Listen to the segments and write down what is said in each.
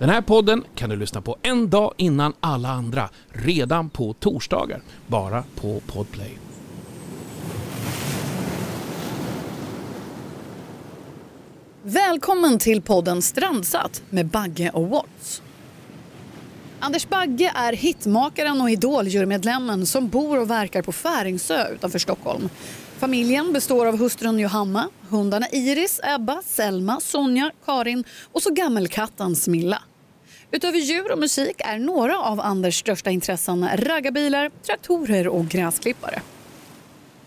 Den här podden kan du lyssna på en dag innan alla andra, redan på torsdagar, bara på Podplay. Välkommen till podden Strandsatt med Bagge och Watts. Anders Bagge är hitmakaren och Idol-jurymedlemmen som bor och verkar på Färingsö utanför Stockholm. Familjen består av hustrun Johanna, hundarna Iris, Ebba, Selma, Sonja, Karin och så gammelkatten Smilla. Utöver djur och musik är några av Anders största intressen raggarbilar, traktorer och gräsklippare.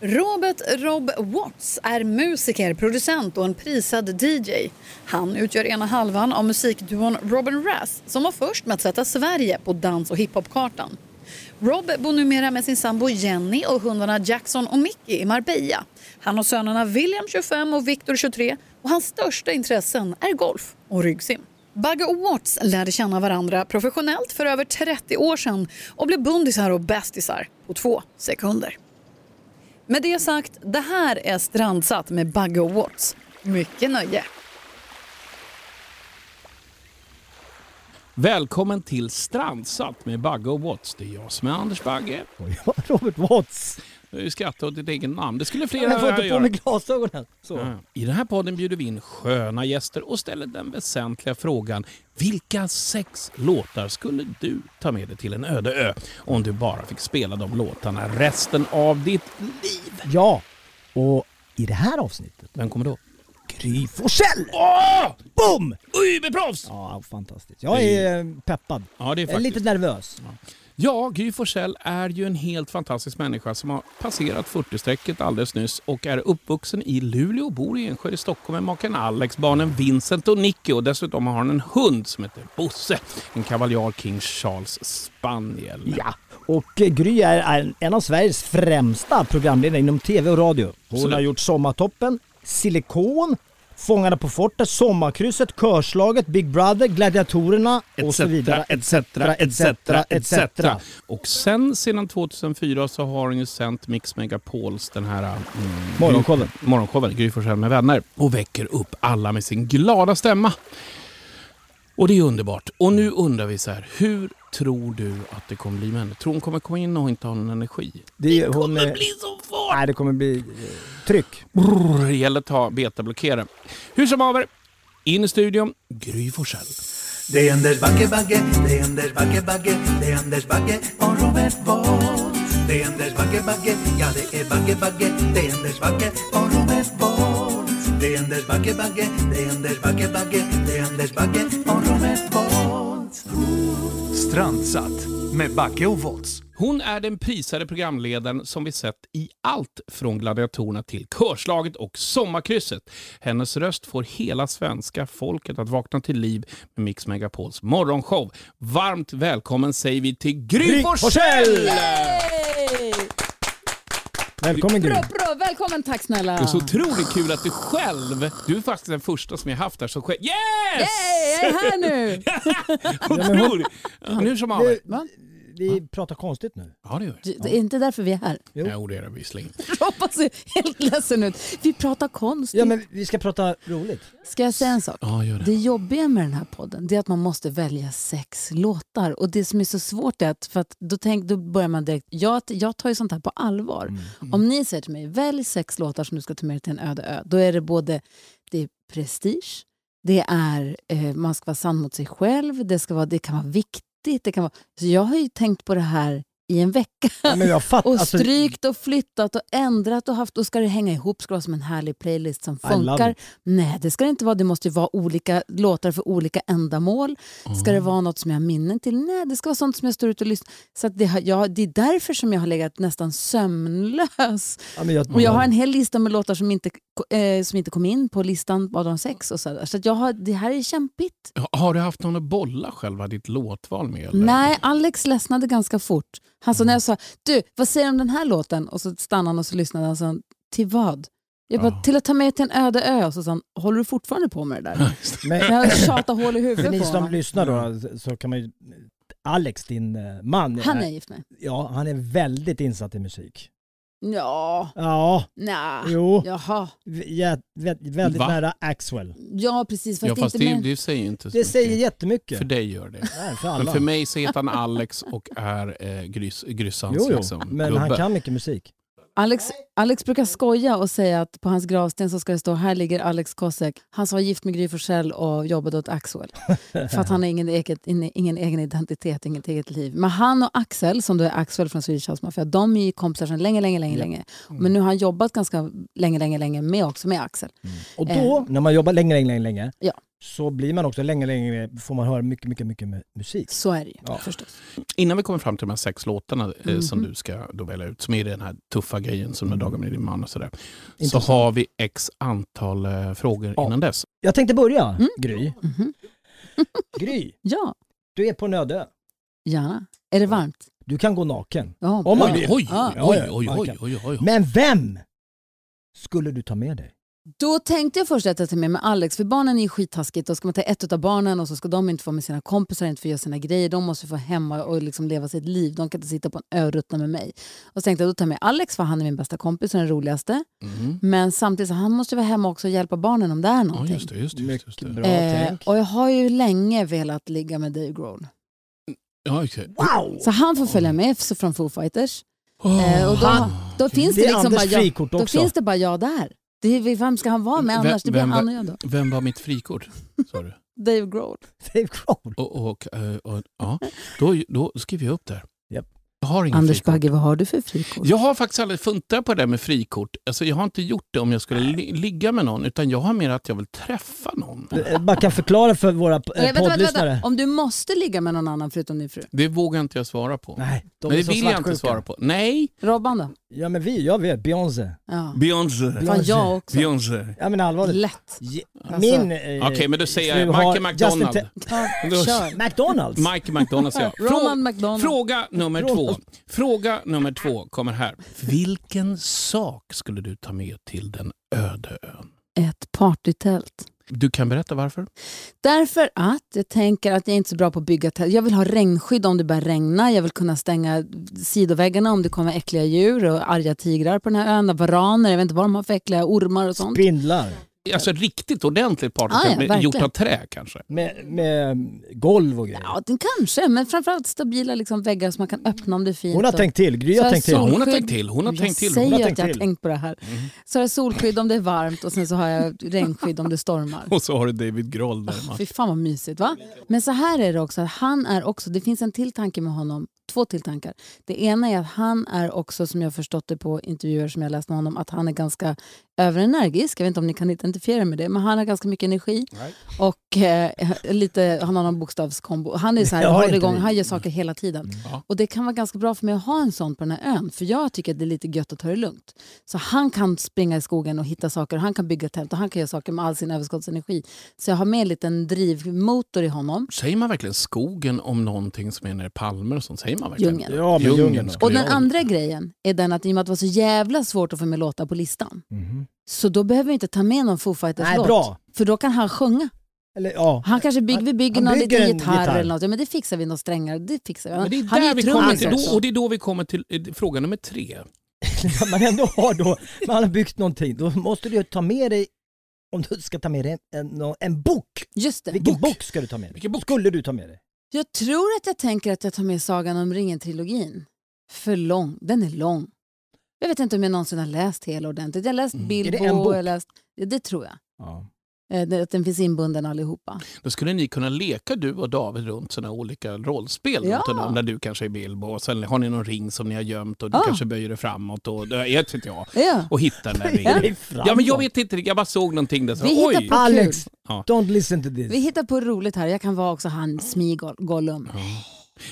Robert Rob Watts är musiker, producent och en prisad DJ. Han utgör ena halvan av musikduon Robin Rass som var först med att sätta Sverige på dans och hiphopkartan. Rob bor numera med sin sambo Jenny och hundarna Jackson och Mickey i Marbella. Han har sönerna William 25 och Victor 23 och hans största intressen är golf och ryggsim. Bagge och Watts lärde känna varandra professionellt för över 30 år sedan och blev bundisar och bästisar på två sekunder. Med det sagt, det här är Strandsatt med Bagge och Watts. Mycket nöje! Välkommen till Strandsatt med Bagge och Watts. Det är jag som är Anders Bagge. Och jag, Robert Watts. Du skrattat åt ditt eget namn. Det skulle Jag flera får inte på mig glasögonen. Så. Ja. I den här podden bjuder vi in sköna gäster och ställer den väsentliga frågan vilka sex låtar skulle du ta med dig till en öde ö om du bara fick spela de låtarna resten av ditt liv? Ja, och i det här avsnittet, Vem kommer då? Gry Forssell! Åh! Boom! Uberproffs! Ja, fantastiskt. Jag är peppad. Ja, det är Jag är lite faktiskt. nervös. Ja, Gry Forssell är ju en helt fantastisk människa som har passerat 40-strecket alldeles nyss och är uppvuxen i Luleå och bor i Enskede i Stockholm med maken Alex, barnen Vincent och Nicky och dessutom har han en hund som heter Bosse. En kavaljar King Charles Spaniel. Ja, och eh, Gry är, är en av Sveriges främsta programledare inom TV och radio. Hon Absolut. har gjort Sommartoppen, Silikon, Fångarna på fortet, Sommarkrysset, Körslaget, Big Brother, Gladiatorerna och så vidare. etc, etc, etc. Och sen sedan 2004 så har hon ju sänt Mix Megapols den här mm, Morgonshowen. Gry med vänner och väcker upp alla med sin glada stämma. Och det är underbart. Och nu undrar vi så här, hur tror du att det kommer bli med henne? Tror hon kommer komma in och inte ha någon energi? Det, hon, kommer eh, bli så svårt! Nej, det kommer bli eh, tryck. Brrr, Det gäller att ta betablockerare. Hur som haver, in i studion, Gry Forssell. Det är Anders Bagge, Bagge, det är Anders Bagge, Bagge, det är Anders Bagge och Robert Bolt. Det är Anders Bagge, Bagge, ja det är Bagge, Bagge, det är Anders Bagge och Robert Bolt. Det är Anders Bagge, Bagge, det är Anders Bagge, Bagge, det är Anders Bagge och Robert Bolt. Strandsatt med Backe och Volts. Hon är den prisade programledaren som vi sett i allt från Gladiatorerna till Körslaget och Sommarkrysset. Hennes röst får hela svenska folket att vakna till liv med Mix Megapols morgonshow. Varmt välkommen säger vi till Gry Gry Forssell! Välkommen Gry. Bra, bra, välkommen tack snälla! Det är så otroligt kul att du själv, du är faktiskt den första som jag haft här som själv... Yes! Yay, jag är här nu! Otroligt! Ja, nu som haver. Vi pratar konstigt nu. Ja, det gör vi. Det är inte därför vi är här. Jo. Jo, det är det visserligen. Robban ser helt ledsen ut. Vi pratar konst. Ja, men vi ska prata roligt. Ska jag säga en sak? Ja, gör det. Det jobbiga med den här podden det är att man måste välja sex låtar. Och Det som är så svårt är att, för att då, tänk, då börjar man direkt... Jag, jag tar ju sånt här på allvar. Mm. Om ni säger till mig, välj sex låtar som du ska ta med dig till en öde ö. Då är det både det är prestige, det är eh, man ska vara sann mot sig själv, det, ska vara, det kan vara viktigt. Det kan vara, så jag har ju tänkt på det här i en vecka. Ja, men jag fattar. Och alltså, strykt och flyttat och ändrat och haft. Och ska det hänga ihop ska det vara som en härlig playlist som funkar. Nej, det ska det inte vara. Det måste ju vara olika låtar för olika ändamål. Ska det vara något som jag har minnen till? Nej, det ska vara sånt som jag står ute och lyssnar. Så att det, har, jag, det är därför som jag har legat nästan sömnlös. ja, men jag, Och jag har en hel lista med låtar som inte, eh, som inte kom in på listan av de sex. Och så där. så att jag har, det här är kämpigt. Har du haft någon att bolla själva ditt låtval med? Eller? Nej, Alex ledsnade ganska fort. Han sa när jag sa du, vad säger du om den här låten? Och så stannade han och så lyssnade han och sa till vad? Jag bara, Ja. till att ta med till en öde ö. Och så sa han, håller du fortfarande på med det där? men, Jag tjatar hål i för huvudet ni på som honom. lyssnar då så kan man ju... Alex, din eh, man, Han är gift med. ja, han är väldigt insatt i musik. Ja, Ja, nja. jo. Jaha. Vä- väldigt Va? nära Axwell. Ja, precis. Fast, Ja, fast inte det, det säger ju inte så Det säger mycket. jättemycket. För dig gör det. Nej, för Men alla. för mig så heter han Alex och är eh, grys, Gryssans jo, jo. liksom, men gubbe. han kan mycket musik. Alex, Alex brukar skoja och säga att på hans gravsten så ska det stå här ligger Alex Kosek. Han som var gift med Gry Forssell och jobbade åt Axel. För att han har ingen, eget, ingen egen identitet, inget eget liv. Men han och Axel, som då är Axel från Swedish House Mafia, de är ju kompisar sedan länge, länge, länge. länge. Men nu har han jobbat ganska länge, länge, länge med också med Axel. Och då, när man jobbar länge, länge, länge, länge Ja. Så blir man också länge, länge, får man höra mycket, mycket, mycket mu- musik. Så är det ju Ja. förstås. Innan vi kommer fram till de här sex låtarna eh, Mhm. som du ska då välja ut, som är den här tuffa grejen som några dagar med din man och sådär. Så har vi x antal eh, frågor Ja. innan dess. Jag tänkte börja, Mm. Gry. Mhm. Gry, Ja, du är på en öde gärna. Är det varmt? Du kan gå naken. Ja, Om man vill. Oj, Ja. oj, oj, Ja, oj, ja, oj, oj, oj. Men vem skulle du ta med dig? Då tänkte jag först att jag tar med mig Alex, för barnen är ju skittaskigt. Då ska man ta ett av barnen och så ska de inte få med sina kompisar, inte få göra sina grejer. De måste få hemma och liksom leva sitt liv. De kan inte sitta på en ö och ruttna med mig. Och så tänkte jag då tar jag med Alex, för han är min bästa kompis och den roligaste. Mhm. Men samtidigt så han måste vara hemma också och hjälpa barnen om det är Ja, någonting. just det. Just det, just det, just det. bra Eh, tänk. och jag har ju länge velat ligga med Dave Grohl. Ja, okej. Wow! Så han får följa med från Foo Fighters. Eh, och då, då finns det, det liksom bara jag, då finns det bara jag där. Det är, vem ska han vara med Vem- annars? Det blir vem- han och jag då. Vem var mitt frikort? Sa du? Dave Grohl. Dave Grohl. Och, och, eh, och, ja, då, då skriver jag upp där. Japp. Jag har ingen Anders frikort. Bagge, vad har du för frikort? Jag har faktiskt aldrig funtat på det där med frikort. Alltså, jag har inte gjort det om jag skulle li ligga med någon, utan jag har mer att jag vill träffa någon. Eh, Bara kan förklara för våra eh, vänta, poddlyssnare. Om du måste ligga med någon annan förutom din fru. Det vågar inte jag svara på. Nej, de Men det vill jag inte svara på. Nej! Robban då? Ja men vi, jag vet, Beyoncé. Ja. Beyoncé. Fan, jag också. Beyoncé. Ja men allvarligt. Lätt. Ge- Alltså- Min eh, Okej, men då säger jag Michael McDonald. Ja, kör. McDonalds? Mike McDonald säger jag. Ronald Frå McDonald. fråga nummer två. Fråga nummer två kommer här. Vilken sak skulle du ta med till den öde ön? Ett partytält. Du kan berätta varför? Därför att jag tänker att jag är inte så bra på att bygga tält. Jag vill ha regnskydd om det börjar regna. Jag vill kunna stänga sidoväggarna om det kommer äckliga djur och arga tigrar på den här ön. Varaner, jag vet inte vad de har för äckliga ormar och sånt. Spindlar. Alltså riktigt ordentligt partytält, Ah, ja, gjort av trä kanske? Med, med golv och grejer. Ja, den kanske, men framförallt stabila liksom, väggar som man kan öppna om det är fint. Hon har och- tänkt till, Gry Så har tänkt till. Ja, hon har tänkt till. Hon har jag tänkt till. säger Hon har att jag har tänkt på det här. Mhm. Så har jag solskydd om det är varmt och sen så har jag regnskydd om det stormar. Och så har du David Grohl där. man. Fy fan vad mysigt va? Men så här är det också, att han är också, det finns en till tanke med honom, två till tankar. Det ena är att han är också, som jag förstått det på intervjuer som jag läst med honom, att han är ganska överenergisk. Jag vet inte om ni kan identifiera med det, men han har ganska mycket energi. Och eh, lite, han har någon bokstavskombo. Han är så här, håller igång, han gör saker hela tiden. Ja. Och det kan vara ganska bra för mig att ha en sån på den här ön. För jag tycker att det är lite gött att ta det lugnt. Så han kan springa i skogen och hitta saker. Han kan bygga tält och han kan göra saker med all sin överskottsenergi. Så jag har med en liten drivmotor i honom. Säger man verkligen skogen om någonting som är nere i palmer och sånt? Säger man verkligen? Djungeln. Ja, men Djungeln Och den andra grejen är den att i och med att det var så jävla svårt att få med låtar på listan. Mhm. Så då behöver vi inte ta med någon Foo Nej, Fighters-låt. bra. För då kan han sjunga. Eller ja. Han kanske bygger, vi bygger Han någon bygger liten en gitarr, gitarr. eller något. Ja, men det fixar vi, någon strängar. Det fixar vi. Men det är han är ju trummis också. då, och det är då vi kommer till eh, fråga nummer tre. man ändå har då, man har byggt någonting, då måste du ju ta med dig, om du ska ta med dig en, en, en bok. Just det. Vilken bok. ska du ta med dig? Vilken bok? Skulle du ta med dig? Jag tror att jag tänker att jag tar med Sagan om ringen-trilogin. För lång. Den är lång. Jag vet inte om jag någonsin har läst hela ordentligt. Jag har läst Mm. Bilbo. Är det en bok? jag läst, ja, det tror jag. Ja. Eh, Att den finns inbunden allihopa. Då skulle ni kunna leka du och David runt sådana olika rollspel. Ja. runt honom, Där du kanske är Bilbo och sen har ni någon ring som ni har gömt och du Ja. kanske böjer det framåt och det vet inte jag. Ja. Och hittar den där ringen. Ja men jag vet inte, jag bara såg någonting där så, Vi hittar oj. på- Alex, Ja. don't listen to this. Vi hittar på roligt här. Jag kan vara också han Smigol-Gollum.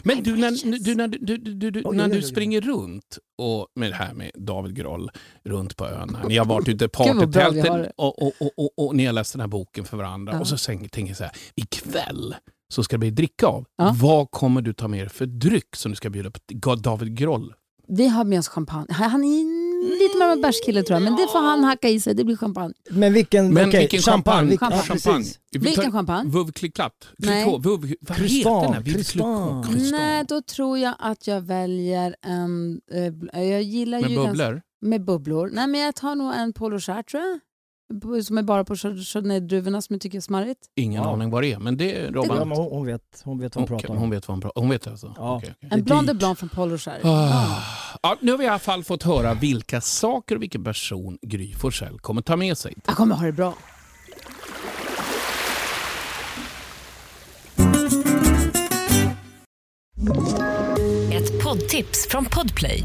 Men du, när, du, när, du, du, du, när du springer runt och med det här med David Grohl runt på ön. Ni har varit ute i partytälten det. och, och, och, och, och ni har läst den här boken för varandra. Och så tänker jag så här, ikväll så ska det bli dricka av. Vad kommer du ta med dig för dryck som du ska bjuda på David Grohl? Vi har med oss champagne. Han är lite mer av en bärskille tror jag, men det får han hacka i sig. Det blir champagne. Men vilken, Men okej, vilken champagne? vilken- Champagne. ja, champagne. Vi Vilken champagne? Vuvklicklatt? Nej. Clicquot? Vuv, vad Crystal, heter den? här? Crystal. Crystal. Nej, då tror jag att jag väljer en... Eh, jag gillar Med ju ganska- bubblor? med bubblor. Nej, men jag tar nog en Polo tror jag. Som är bara på chardonnay-druvorna som jag tycker är smarrigt. Ingen Ja. aning vad det är, men det är Ja, Robban. men hon, hon, vet, hon vet vad hon Okej, pratar om. hon vet vad hon pratar om. Hon vet alltså? Ja. Det är En Blonde dyrt. Blanc från Polo Cher. Ah. Ja, nu har vi i alla fall fått höra vilka saker och vilken person Gry Forssell kommer ta med sig. Jag kommer ha det bra. Ett poddtips från Podplay.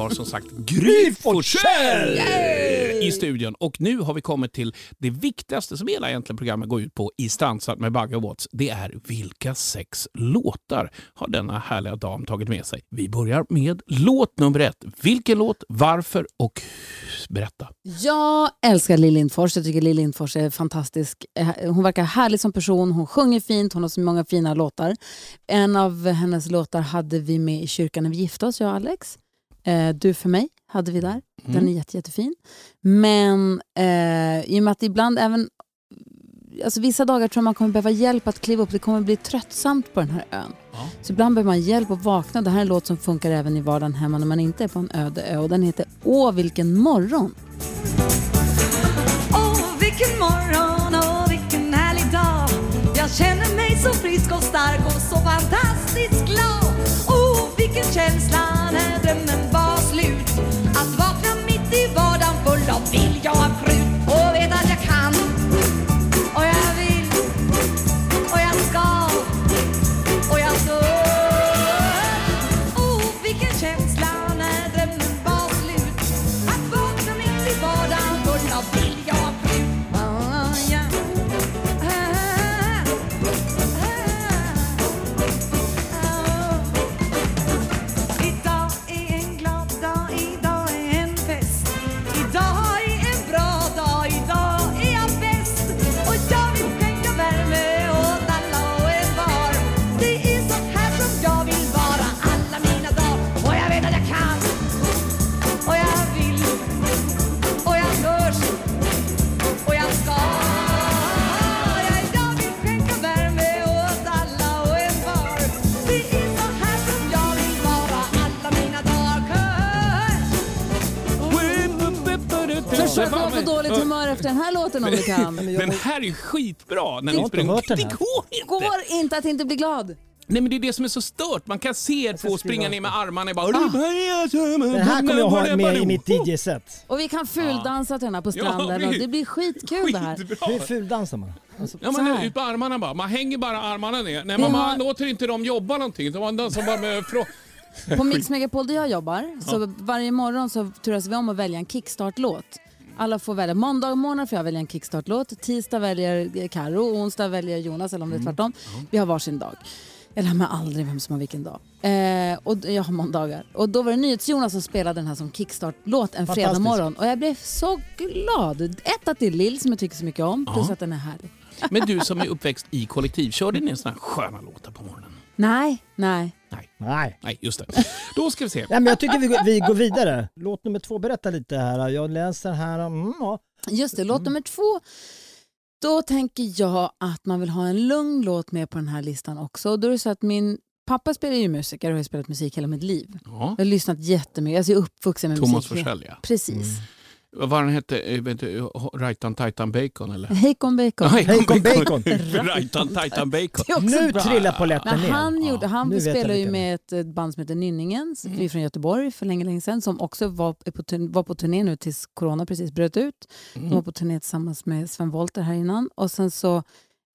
Har som sagt Gry Forssell i studion. Och nu har vi kommit till det viktigaste som hela egentligen programmet går ut på i Stansat med Bagge och Watts. Det är vilka sex låtar har denna härliga dam tagit med sig. Vi börjar med låt nummer ett. Vilken låt, varför och berätta. Jag älskar Lill Lindfors. Jag tycker Lill Lindfors är fantastisk. Eh, Hon verkar härlig som person. Hon sjunger fint. Hon har så många fina låtar. En av hennes låtar hade vi med i kyrkan när vi gifte oss, jag och Alex. Eh, du för mig hade vi där. Den är jätte, jättefin. Men eh, i och med att ibland även... Alltså vissa dagar tror jag man kommer behöva hjälp att kliva upp. Det kommer bli tröttsamt på den här ön. Ja. Så ibland behöver man hjälp att vakna. Det här är en låt som funkar även i vardagen hemma när man inte är på en öde ö. Och den heter Åh vilken morgon. Åh, vilken morgon och vilken härlig dag Jag känner mig så frisk och stark och så fantastiskt glad Åh, vilken känsla låten om du kan. Den här är skitbra. När inte springer. Det går inte! Går inte att inte bli glad. Nej men det är det som är så stört. Man kan se er två springa ner med armarna bara... Den här kommer jag ha med i mitt DJ-set. Och vi kan fuldansa till den här på stranden. och det blir skitkul det här. Hur fuldansar man? Alltså, Ja, man ut på armarna bara. Man hänger bara armarna ner. Nej, man, har- man låter inte dem jobba någonting. Man dansar bara med... På Mix Megapol där jag jobbar, så varje morgon så turas vi om att välja en kickstart-låt. Alla får välja. Måndag morgon får jag välja en kickstart-låt. Tisdag väljer Karo och onsdag väljer Jonas, eller om det är tvärtom. Vi har varsin dag. Jag lär mig aldrig vem som har vilken dag. Eh, och jag har måndagar. Och då var det NyhetsJonas som spelade den här som kickstart-låt en fredag morgon. Och jag blev så glad. Ett, att det är Lill som jag tycker så mycket om, plus att den är härlig. Men du som är uppväxt i kollektiv, körde ni såna här sköna låtar på morgonen? Nej, nej. nej. Nej, just det. Då ska vi se. Nej, men jag tycker vi går, vi går vidare. Låt nummer två berätta lite här. Jag läser här. Mm, ja. Just det, låt nummer två. Då tänker jag att man vill ha en lugn låt med på den här listan också. Och Då är det så att min pappa spelar ju musiker och har ju spelat musik hela mitt liv. Ja. Jag har lyssnat jättemycket, alltså jag är uppvuxen med Thomas musik. Forsell, ja. Precis. Vad var den hette? Eh, Rajtan Tajtan Bacon eller? Hejkon Bacon. Bacon, bacon. Rajtan Tajtan Bacon. Nu bra. trillar polletten ner. han gjorde, han jag spelade ju med ett, band som heter Nynningen, som är från Göteborg för länge, länge sedan, som också var på, var på turné nu tills corona precis bröt ut. De var på turné tillsammans med Sven Wollter här innan. Och sen så,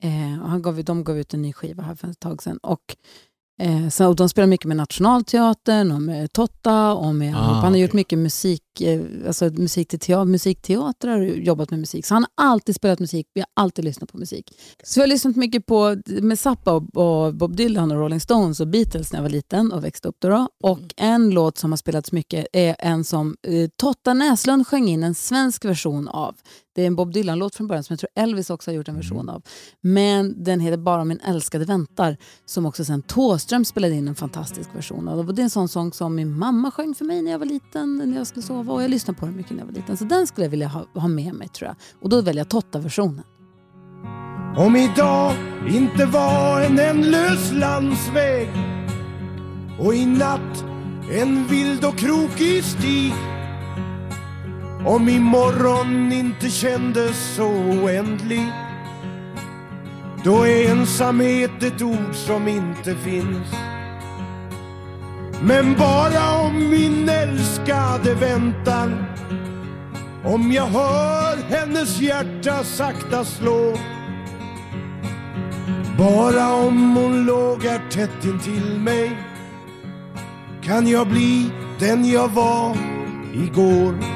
eh, han gav, de gav ut en ny skiva här för ett tag sedan. Och, eh, så, och de spelar mycket med Nationalteatern och med Totta och med Ah, Han har gjort okej. mycket musik alltså musik till teater, musikteatrar och jobbat med musik. Så han har alltid spelat musik, vi har alltid lyssnat på musik. Så jag har lyssnat mycket på med Zappa och, och Bob Dylan och Rolling Stones och Beatles när jag var liten och växte upp. Då då. Och en låt som har spelats mycket är en som eh, Totta Näslund sjöng in en svensk version av. Det är en Bob Dylan-låt från början som jag tror Elvis också har gjort en version av. Men den heter Bara min älskade väntar som också sen Thåström spelade in en fantastisk version av. Och Det är en sån sång som min mamma sjöng för mig när jag var liten, när jag skulle sova och jag lyssnade på den mycket när jag var liten. Så den skulle jag vilja ha, ha med mig tror jag. Och då väljer jag Totta-versionen. Om idag inte var en ändlös landsväg och i natt en vild och krokig stig om imorgon inte kändes så oändlig då är ensamhet ett ord som inte finns men bara om min älskade väntar om jag hör hennes hjärta sakta slå. Bara om hon låg här tätt intill mig. Kan jag bli den jag var igår.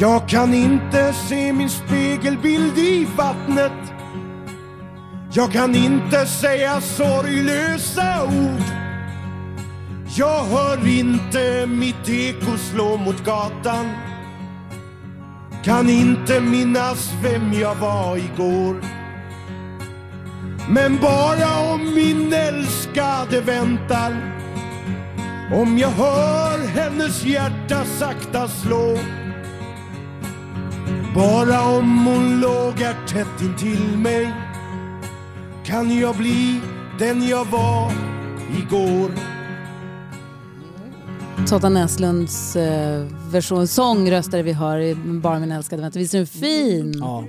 Jag kan inte se min spegelbild i vattnet. Jag kan inte säga sorglösa ord. Jag hör inte mitt eko slå mot gatan. Kan inte minnas vem jag var igår. Men bara om min älskade väntar. Om jag hör hennes hjärta sakta slå. Bara om hon lågar tätt intill mig kan jag bli den jag var igår. Totta Näslunds eh, version, sångröstare vi hör i Bara min älskade väntar. Visst är den fin? Ja.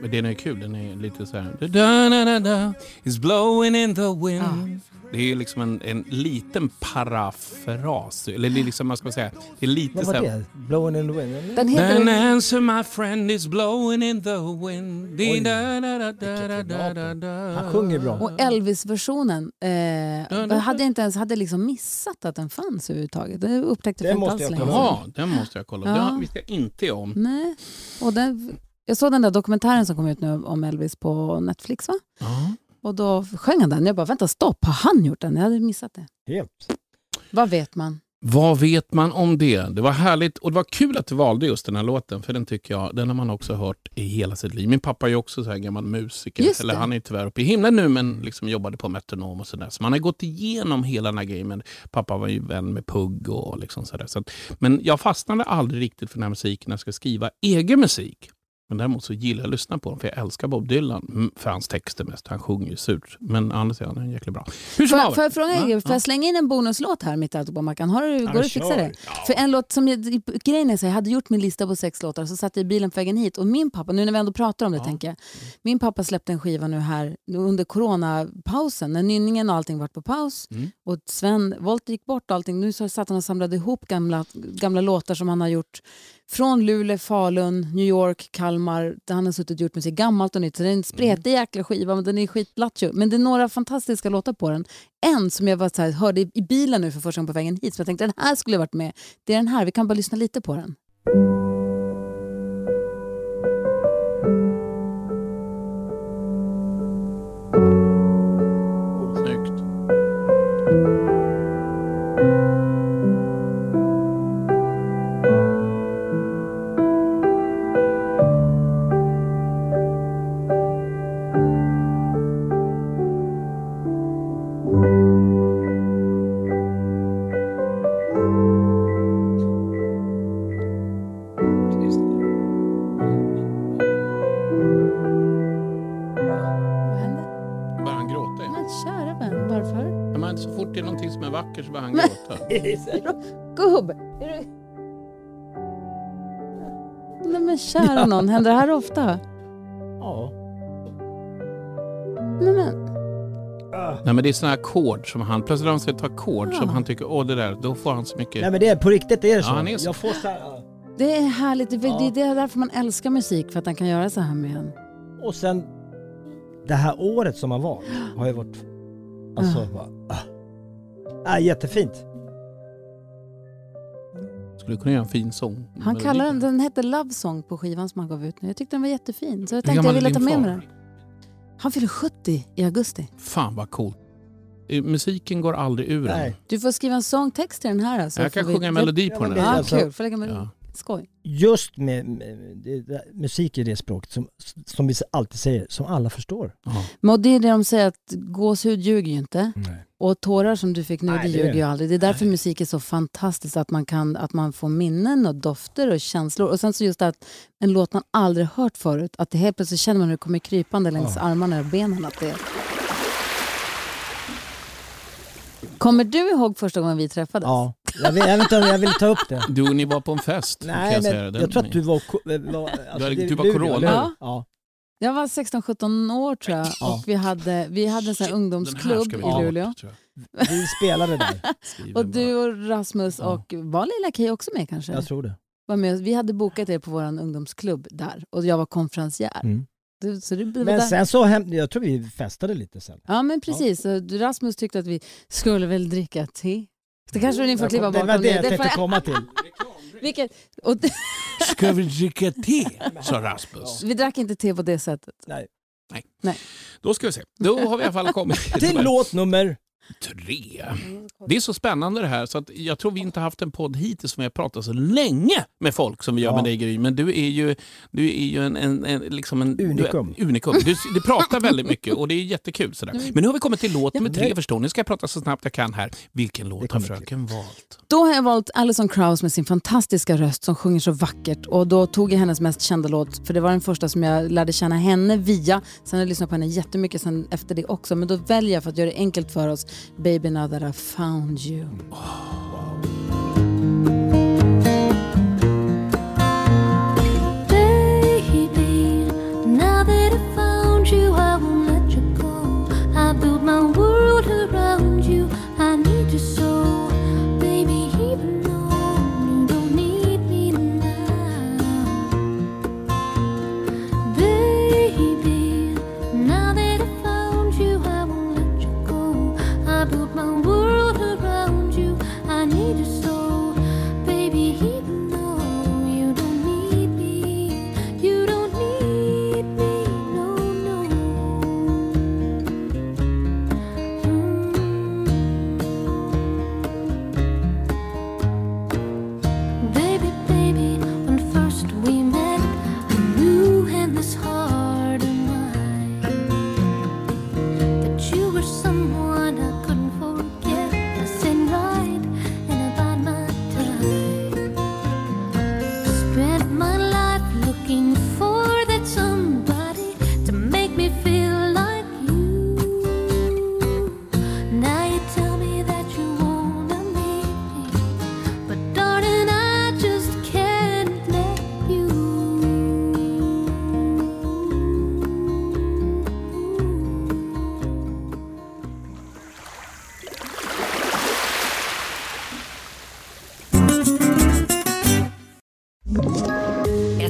Men den är kul, den är lite så här... Da, da, da, da, is blowing in the wind. Det är liksom en, en liten parafras. Eller liksom, man ska säga, det är lite Vad så var här... det? Blowing in the wind? eller? Den heter... An answer my friend is blowing in the wind. Oj. da, da, da, da, da, da, da. Han sjunger bra. Och Elvis-versionen eh, da. hade jag inte ens hade liksom missat att den fanns överhuvudtaget. Det upptäckte Den jag inte måste alls jag länge den måste jag kolla. Ja. Den visste jag inte om. Nej. Och den, jag såg den där dokumentären som kom ut nu om Elvis på Netflix va? Ja. Och då sjöng han den. Jag bara, vänta stopp, har han gjort den? Jag hade missat det. Helt. Vad vet man? Vad vet man om det? Det var härligt och det var kul att du valde just den här låten för den tycker jag, den har man också hört i hela sitt liv. Min pappa är också så här gammal musiker, Just eller det. han är tyvärr uppe i himlen nu men liksom jobbade på metronom och sådär. Så man har gått igenom hela den här grejen. Pappa var ju vän med Pugg och liksom sådär. Så att, men jag fastnade aldrig riktigt för den här musiken när jag ska skriva egen musik. Men däremot så gillar jag att lyssna på den för jag älskar Bob Dylan för hans texter mest. Han sjunger ju surt. Men sidan är han jäkligt bra. Hur som Får, får jag fråga Ja, er, får ja. jag slänga in en bonuslåt här mitt allt på Mackan? Har du, går det att fixa det? För en låt som jag, grejen är så jag hade gjort min lista på sex låtar så satt jag i bilen på vägen hit och min pappa, nu när vi ändå pratar om det tänker jag, min pappa släppte en skiva nu här under coronapausen när nynningen och allting varit på paus Mm. och Sven Wollter gick bort och allting. Nu så satt han och samlade ihop gamla, gamla låtar som han har gjort från Luleå, Falun, New York, Kalmar. Där han har suttit och gjort musik gammalt och nytt. Så det är en spretig jäkla skiva, men den är skitlattjo. Men det är några fantastiska låtar på den. En som jag var så här, hörde i bilen nu för första gången på vägen hit, så jag tänkte den här skulle varit med. Det är den här, vi kan bara lyssna lite på den. Kära någon, händer det här ofta? Ja. Nej men, Nej men det är här ackord som han, plötsligt när han ska ta ackord som han tycker, åh det där, då får han så mycket... Nej men det är på riktigt det är så. Ja, han är så. Jag får så här, ja. Det är härligt. Det är, det är därför man älskar musik, för att den kan göra så här med en. Och sen det här året som har varit har ju varit... Alltså, bara, ah. Ah, jättefint. Skulle kunna göra en fin sång. Han kallar den, den hette Love Song på skivan som han gav ut nu. Jag tyckte den var jättefin, så jag tänkte jag ville ta med mig den. Han fyller 70 i augusti. Fan vad coolt. Eh, Musiken går aldrig ur en. Nej. Du får skriva en sångtext till den här. Alltså, Jag kan vi- sjunga en melodi på den här. Ja, Alltså- kul. Får lägga melodi. Ja. Skoj. Just med, med det, musik är det språket som, som vi alltid säger, som alla förstår. Ja. Men det är det de säger att gåshud ljuger ju inte. Nej. Och tårar som du fick nu, Nej, det ljuger ju aldrig. Det är därför musik är så fantastiskt, att man, kan, att man får minnen och dofter och känslor. Och sen så just att en låt man aldrig hört förut, att det helt plötsligt känner man hur det kommer krypande längs armarna och benen. Att det... Kommer du ihåg första gången vi träffades? Ja, jag vill, jag vet inte om jag vill ta upp det. Du, ni var på en fest. kan Nej, jag, men jag, tror att du var... ko- var alltså, hade- du var Luleå, corona. Ja. ja. Jag var 16-17 år tror jag Ja. och vi hade, vi hade en sån ungdomsklubb i Luleå. jag. Vi spelade där. Och du och Rasmus Ja. och var Lilla Kay också med kanske? Jag tror det. Var med. Vi hade bokat er på vår ungdomsklubb där och jag var konferencier. Mm. Du, så du, Men där. sen så, hem, jag tror vi festade lite sen. Ja men precis, Så du- Rasmus tyckte att vi skulle väl dricka te. Det kanske ni får kliva kom- det bakom var det jag tänkte komma till. Vilket, och, Ska vi dricka te? sa Rasmus. vi drack inte te på det sättet. Nej. Då ska vi se. Då har vi i alla fall kommit Till låt nummer... tre. Det är så spännande det här så att jag tror vi inte haft en podd hittills som vi har pratat så länge med folk som vi gör Ja. med dig Gry. Men du är ju, du är ju en, en, en, liksom en Unikum. Du, unikum. Du, du pratar väldigt mycket och det är jättekul. Sådär. Men nu har vi kommit till låt nummer tre förstår ni. Nu ska jag prata så snabbt jag kan här. Vilken låt har fröken valt? Då har jag valt Alison Krauss med sin fantastiska röst som sjunger så vackert. Och då tog jag hennes mest kända låt, för det var den första som jag lärde känna henne via. Sen har jag lyssnat på henne jättemycket sen efter det också. Men då väljer jag för att göra det enkelt för oss, Baby Now That I've Found You. Baby,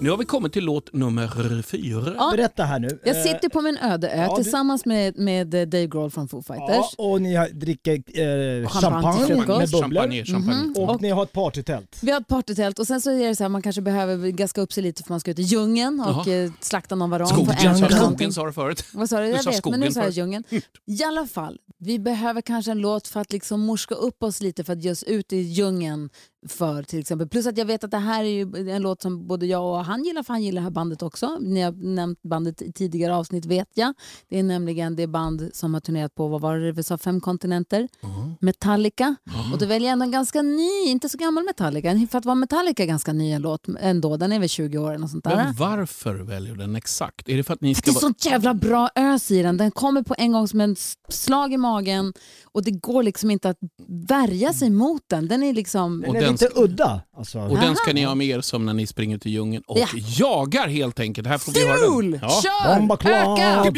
Nu har vi kommit till låt nummer fyra. Ja. Berätta här nu. Jag sitter på min öde ö ja, du- tillsammans med, med Dave Grohl från Foo Fighters. Ja, och ni dricker eh, Champagne champagne med bubblor. Champagne, champagne. Mhm. Och, ni har ett partytält. Vi har ett partytält och sen så är det så här man kanske behöver gaska upp sig lite för man ska ut i djungeln och Jaha. eh, slakta någon varan Skogen, på en sa- skogen sa du förut. Vad sa du? Du Jag sa vet, men nu sa jag djungeln. I alla fall, vi behöver kanske en låt för att liksom morska upp oss lite för att ge oss ut i djungeln för till exempel. Plus att jag vet att det här är en låt som både jag och han gillar, för han gillar det här bandet också. Ni har nämnt bandet i tidigare avsnitt vet jag. Det är nämligen det band som har turnerat på, vad var det vi sa, fem kontinenter. Metallica. Och då väljer jag ändå en ganska ny, inte så gammal Metallica. För att vara Metallica ganska ny en låt ändå. Den är väl 20 år eller sånt där. Men varför väljer du den exakt? Är det för att ni Det ska är vara... sånt jävla bra ös i den. Den kommer på en gång som en slag i magen och det går liksom inte att värja sig mot den. Den är liksom... Och den ska- udda. Alltså. Och den ska ni ha med er som när ni springer till djungeln och Ja. jagar helt enkelt. Här får vi höra den. Kör! Bomba Club. Öka!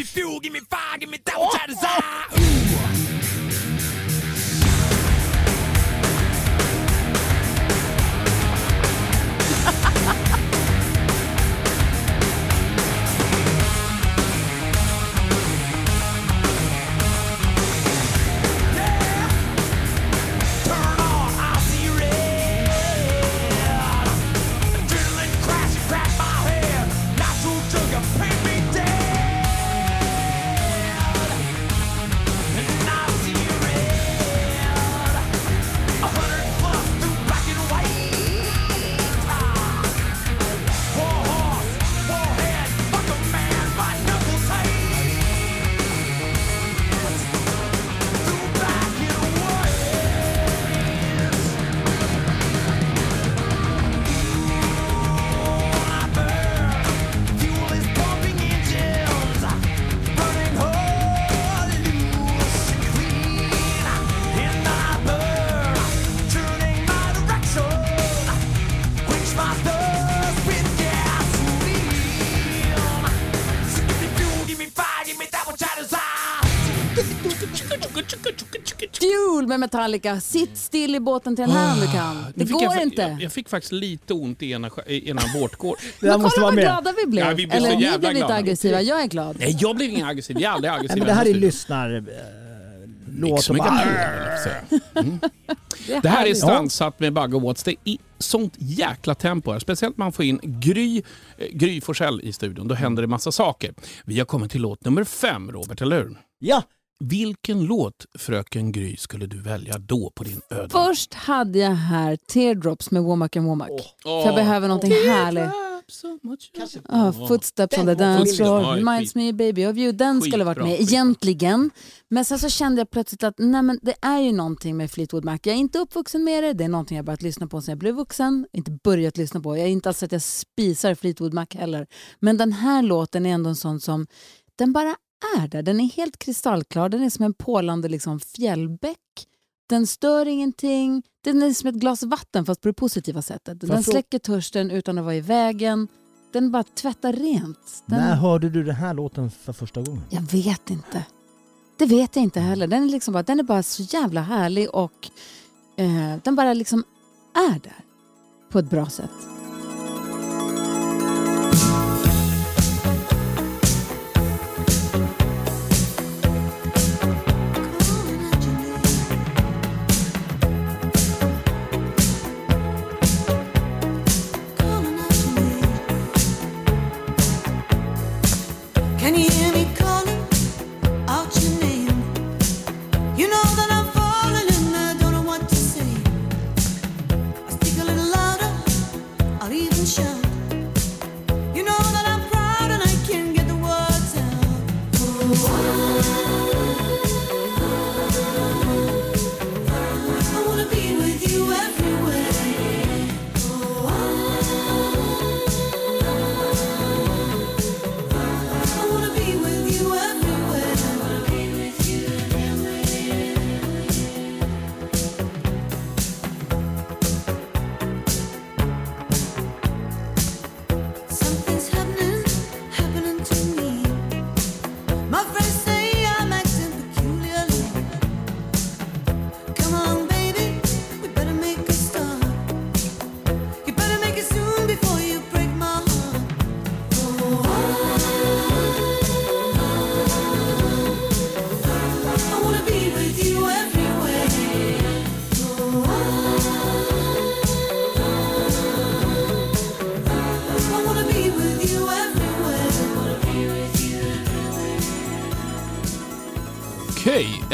Med Metallica. Sitt still i båten till den här om du kan. Det går jag, inte. Jag, jag fick faktiskt lite ont i ena, i ena vårtgård. Det där Men måste kolla vara vad med. glada vi blev. Ja, vi blev Eller ni blev lite glada. aggressiva. Jag är glad. Nej, jag blev ingen aggressiv. Jag är aldrig aggressiv. Nej, men det här är lyssnar... Eh, låt och inte. Mm. Det Det här är strandsatt med Bagge Watts. Det är sånt jäkla tempo här. Speciellt när man får in Gry, eh, Gry Forssell i studion. Då händer det massa saker. Vi har kommit till låt nummer fem, Robert, eller hur? Ja, Vilken låt, fröken Gry, skulle du välja då på din öde? Först hade jag här Teardrops med Womack and Womack. Åh. För jag behöver någonting härligt. Ah, footsteps on the dance floor, reminds me baby of you. Den skulle varit skitbra, med egentligen. Men sen så kände jag plötsligt att nej men det är ju någonting med Fleetwood Mac. Jag är inte uppvuxen med det. Det är någonting jag börjat lyssna på sen jag blev vuxen. Inte börjat lyssna på. Jag är inte alls att jag spisar Fleetwood Mac heller. Men den här låten är ändå en sån som, den bara är där. Den är helt kristallklar. Den är som en pålande liksom fjällbäck. Den stör ingenting. Den är som ett glas vatten fast på det positiva sättet. Den släcker törsten utan att vara i vägen. Den bara tvättar rent. Den... när hörde du den här låten för första gången? Jag vet inte. Det vet jag inte heller. Den är, liksom bara, den är bara så jävla härlig och eh, den bara liksom är där på ett bra sätt.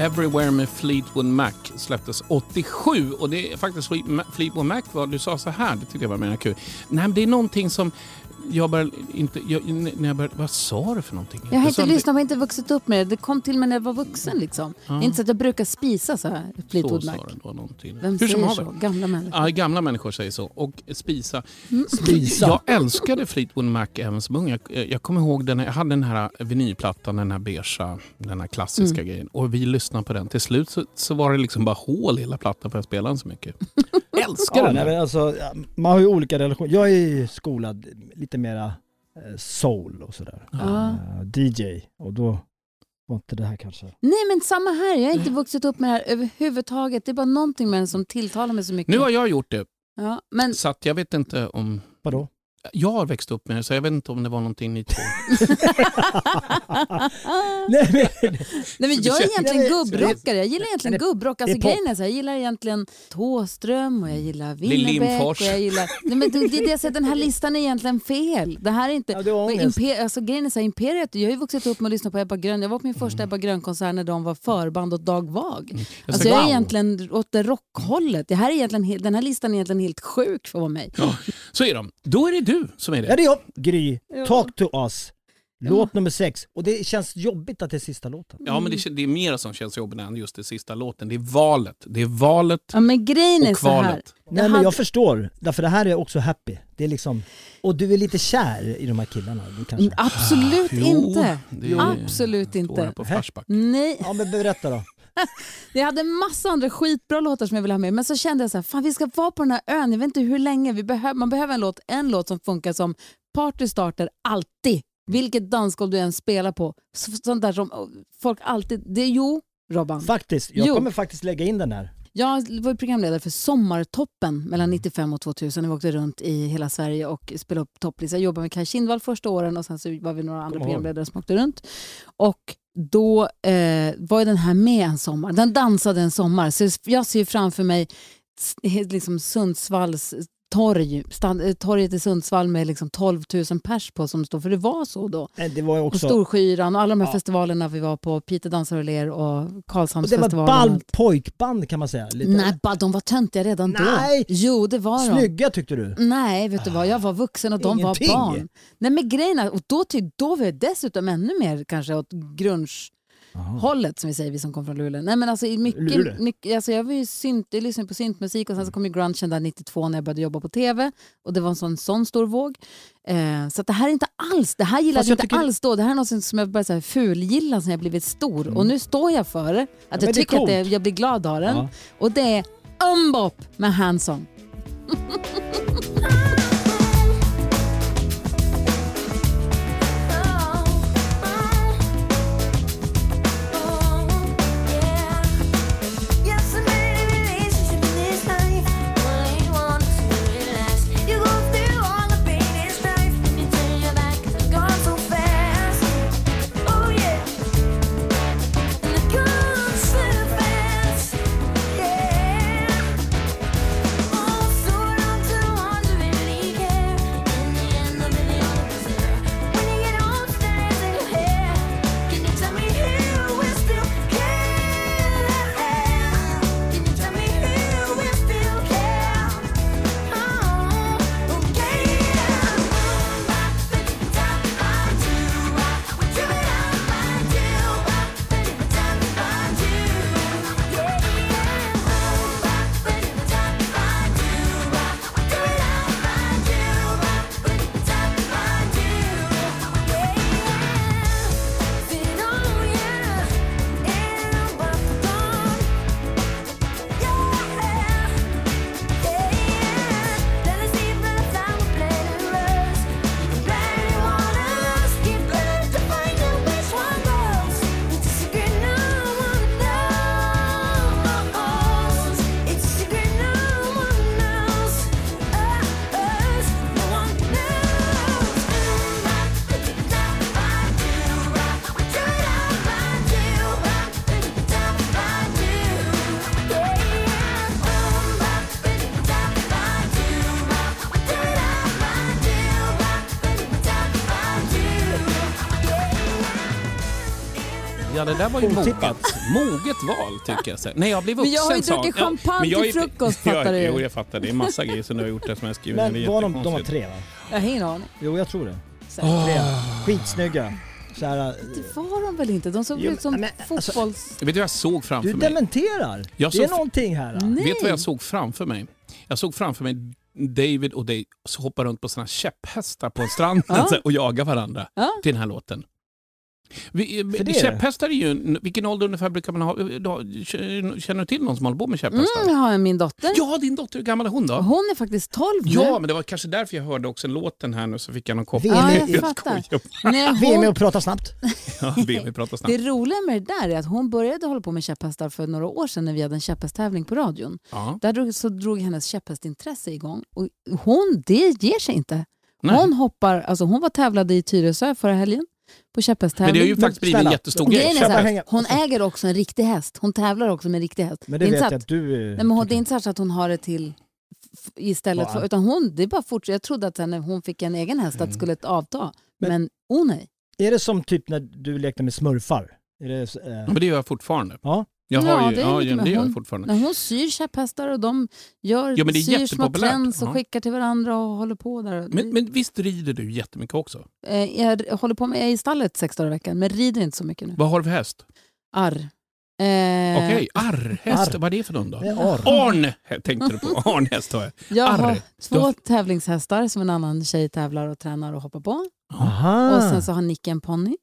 Everywhere med Fleetwood Mac släpptes 87 och det är faktiskt Fleetwood Mac var, du sa så här, det tyckte jag var mer kul. Nej men det är någonting som jag börjar inte, jag, när jag började, vad sa du för någonting? Jag har inte lyssnat, jag har inte vuxit upp med det. Det kom till mig när jag var vuxen. Liksom. Ja. Inte så att jag brukar spisa så här, Fleetwood så Mac. sa det då någonting. Vem Hur säger som så? Gamla människor. Ja, gamla människor säger så. Och spisa. Spisa. Jag älskade Fleetwood Mac även som ung. Jag, jag kommer ihåg den, jag hade den här vinylplattan, den här beigea, den här klassiska Mm. grejen. Och vi lyssnade på den. Till slut så, så var det liksom bara hål i hela plattan för jag spelade den så mycket. älskar Ja, den. nej, alltså, man har ju olika relationer. Jag är ju skolad lite mera soul och sådär. Ja. Eh, DJ och då var inte det här kanske. Nej men samma här, jag har inte vuxit upp med det här överhuvudtaget. Det är bara någonting med den som tilltalar mig så mycket. Nu har jag gjort det. ja, men Så att jag vet inte om... Vadå? Jag har växt upp med det så jag vet inte om det var någonting ni två... Nej, men, Nej, men jag är egentligen gubbrockare. Jag gillar egentligen det- gubbrock. Alltså, det grejen är så jag gillar egentligen Thåström och jag gillar Winnerbäck. Och jag gillar... Nej, men det, det är det jag säger, den här listan är egentligen fel. Det här är inte... Ja, ångest. Imper... alltså, grejen är så här, Imperiet, jag har ju vuxit upp med att lyssna på Ebba Grön. Jag var på min första Ebba Grön-konsert när de var förband åt Dag Vag. Jag Alltså, sa, jag är wow. egentligen åt det rockhållet. Det här är egentligen, den här listan är egentligen helt sjuk för mig. Ja, så är de. Då är det du som är Ja det. det är jag, Gry. Ja. Talk to us. Låt nummer sex. Och det känns jobbigt att det är sista låten. Ja, men det, det är mer som känns jobbigt än just det sista låten. Det är valet. Det är valet Ja, men grejen är och så här. kvalet. Nej men hade- jag förstår, därför det här är också happy. Det är liksom, och du är lite kär i de här killarna du kanske? Absolut Jo, inte. det är- Absolut inte. här på Flashback. Nej, Ja men berätta då. jag hade massa andra skitbra låtar som jag ville ha med men så kände jag så här, fan vi ska vara på den här ön, jag vet inte hur länge, vi behöver, man behöver en låt, en låt som funkar som partystarter alltid. Vilket dansgolv du än spelar på. Så- Sånt där som oh, folk alltid, det är jo Robban. Faktiskt, jag Jo. kommer faktiskt lägga in den här. Jag var programledare för Sommartoppen mellan 95 och 2000. när Vi åkte runt i hela Sverige och spelade upp topplistor. Jag jobbade med Kaj Kindvall första åren och sen så var vi några andra programledare som åkte runt. Och då eh, var ju den här med en sommar. Den dansade en sommar. Så jag ser ju framför mig liksom Sundsvalls torg, stand, eh, torget i Sundsvall med liksom 12 000 pers på som står, för det var så då. Nej, Det var ju Och också... Storskyran och alla de här Ja. festivalerna vi var på, Peter dansar och ler och Och det var Karlshamnsfestivalen. och ball allt. pojkband kan man säga. Lite Nej, ba- de var töntiga redan Nej. då. Jo, det var de. Snygga tyckte du? Nej, vet du vad? Jag var vuxen och de Ingenting. var barn. Nej, men grejen och då, då var jag dessutom ännu mer kanske åt grunge-hållet som vi säger, vi som kom från Luleå. Nej, men alltså, i Luleå? mycket, mycket, alltså, jag, var ju synt, jag lyssnade på syntmusik och sen så kom ju grungen där 92 när jag började jobba på tv och det var en sån, sån stor våg. Eh, så det här är inte alls, det här gillade jag inte tycker- alls då. Det här är något som jag började så här fulgilla sen jag blivit stor och nu står jag för. Att Mm. men jag tycker att det, jag blir glad av den. Ja. Och det är Umbop med Hanson. det där var ju moget. Otippat. Moget val tycker jag. Så. Nej, jag blev Men vuxen jag har ju druckit Ja, champagne men jag till frukost, Ja, fattar du. Jo, jag fattar. Det är massa grejer som du har gjort där som jag skrivit. Men var de, de var tre va? Jag har ingen aning. Jo, jag tror det. Tre. Skitsnygga. Så här, Det var de väl inte? De såg Jo, ut som men, alltså- fotbolls... Vet du vad jag såg framför du mig? dementerar. Jag det är såg- någonting här. Nej. Vet du vad jag såg framför mig? Jag såg framför mig David och Dave så hoppa runt på sina käpphästar på en strand Ja. och jaga varandra Ja. till den här låten. Vi, det är käpphästar är ju... Vilken ålder ungefär brukar man ha? Känner du till någon som håller på med käpphästar? Mm, jag har min dotter. Ja, din dotter. Hur gammal är hon då? Hon är faktiskt 12 nu. Ja, men det var kanske därför jag hörde också låten här nu så fick jag någon koppling. Ja, i- jag fattar. Nej, Vi är och pratar snabbt. Ja, vi pratar snabbt. det roliga med det där är att hon började hålla på med käpphästar för några år sedan när vi hade en käpphästtävling på radion. Ja. Där drog, så drog hennes käpphästintresse igång. Och hon, det ger sig inte. Nej. Hon hoppar, alltså hon var tävlade i Tyresö förra helgen på Men käpphästtävling. det har ju faktiskt blivit en jättestor grej. är så här, hon äger också en riktig häst. Hon tävlar också med en riktig häst. Men det är inte vet jag att, att du... nej, men hon, det är inte så att hon har det till istället för, utan hon, det är bara fort, jag trodde att när hon fick en egen häst att det skulle avta. Men, Men- oh nej. Är det som typ när du lekte med smurfar? Är det, eh, Ja, Men det gör jag fortfarande. Ja. Jag har Ja, ju, det är ja, ja, det gör jag hon. fortfarande. När hon syr käpphästar och de gör, Ja, men det är syr små trends och Ja. skickar till varandra och håller på där. Men, men visst rider du jättemycket också? Eh, Jag håller på med, jag är i stallet sex dagar i veckan men rider inte så mycket nu. Vad har du för häst? Arr. Eh, Okej, arrhäst. Arr. Vad är det för någon då? Arn tänkte du på. Arnhäst har jag. Jag har Arr. två Du tävlingshästar som en annan tjej tävlar och tränar och hoppar på. Aha. Och sen så har Nicky en ponny.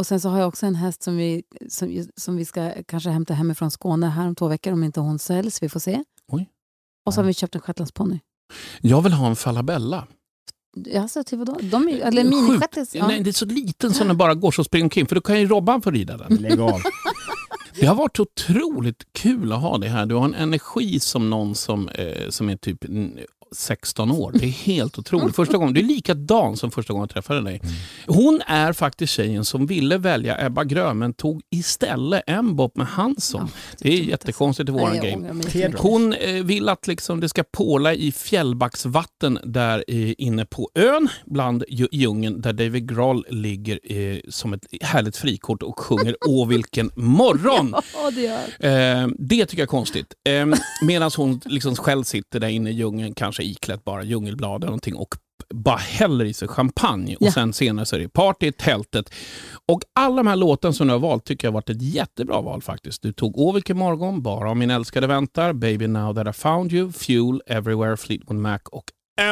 Och sen så har jag också en häst som vi, som, som vi ska kanske hämta hemifrån Skåne här om två veckor om inte hon säljs. Vi får se. Oj. Och så har vi köpt en shetlandsponny. Jag vill ha en falabella. Alltså, till vadå? De är, eller minishettis. Ja. Nej, det är så liten som den bara går så springer omkring. För då kan ju Robban få rida den. Lägg av. Det har varit otroligt kul att ha det här. Du har en energi som någon som, eh, som är typ 16 år. Det är helt otroligt. Första gången, det är likadan som första gången jag träffade dig. Hon är faktiskt tjejen som ville välja Ebba Grön men tog istället Mbop med Hansson. det är jättekonstigt i våran game. Hon eh, vill att liksom det ska påla i fjällbacksvatten där inne på ön bland dju- djungeln där David Grohl ligger eh, som ett härligt frikort och sjunger Åh vilken morgon! Ja, det. Eh, det tycker jag är konstigt. Medan hon liksom själv sitter där inne i djungeln, kanske iklätt bara djungelblad eller någonting och bara häller i sig champagne. Och Ja. sen senare så är det party i tältet. Och alla de här låtarna som du har valt tycker jag har varit ett jättebra val faktiskt. Du tog Åh vilken morgon, Bara om min älskade väntar, Baby now that I found you, Fuel, Everywhere, Fleetwood Mac och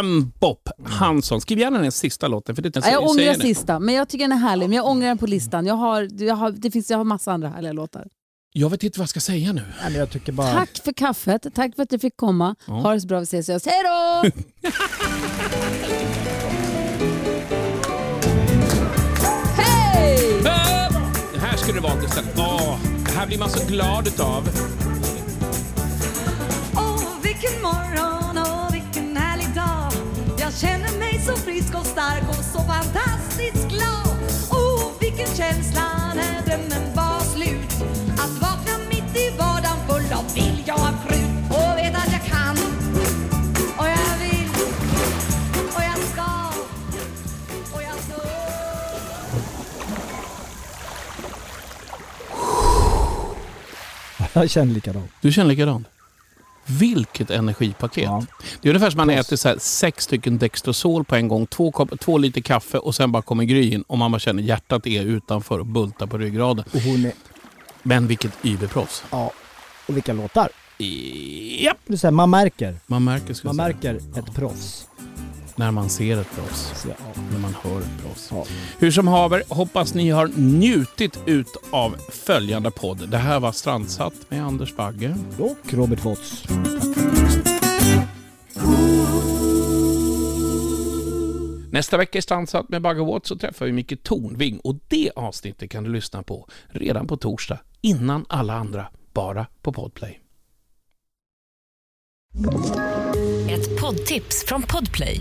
Mbop Hansson. Skriv gärna den sista låten. För det, Ja, jag ångrar sista, men jag tycker den är härlig. Men jag ångrar den på listan. Jag har, jag har, det finns, jag har massa andra härliga låtar. Jag vet inte vad jag ska säga nu. Nej, men jag tycker bara... Tack för kaffet, tack för att jag fick komma. Ja. Ha det så bra, vi ses i höst. Hej då! Hej! Äh, Det här skulle det vara istället. Åh, det här blir man så glad utav. Åh, vilken morgon och vilken härlig dag Jag känner mig så frisk och stark och så fantastiskt glad Åh, vilken känsla Jag känner likadant. Du känner likadant? Vilket energipaket. Ja. Det är ungefär som man äter så här sex stycken Dextrosol på en gång, två, två liter kaffe och sen bara kommer Gry in och man bara känner hjärtat är utanför och bultar på ryggraden. Och hon är... Men vilket überproffs. Ja. Och vilka låtar? Japp, här, man märker. man märker, ska Man märker ett proffs. När man ser ett proffs. Ja. När man hör ett proffs. Ja. Hur som haver, hoppas ni har njutit ut av följande podd. Det här var Strandsatt med Anders Bagge. Och Robert Watts. Nästa vecka i Strandsatt med Bagge Watts så träffar vi Micke Tornving och det avsnittet kan du lyssna på redan på torsdag innan alla andra, bara på Podplay. Ett poddtips från Podplay.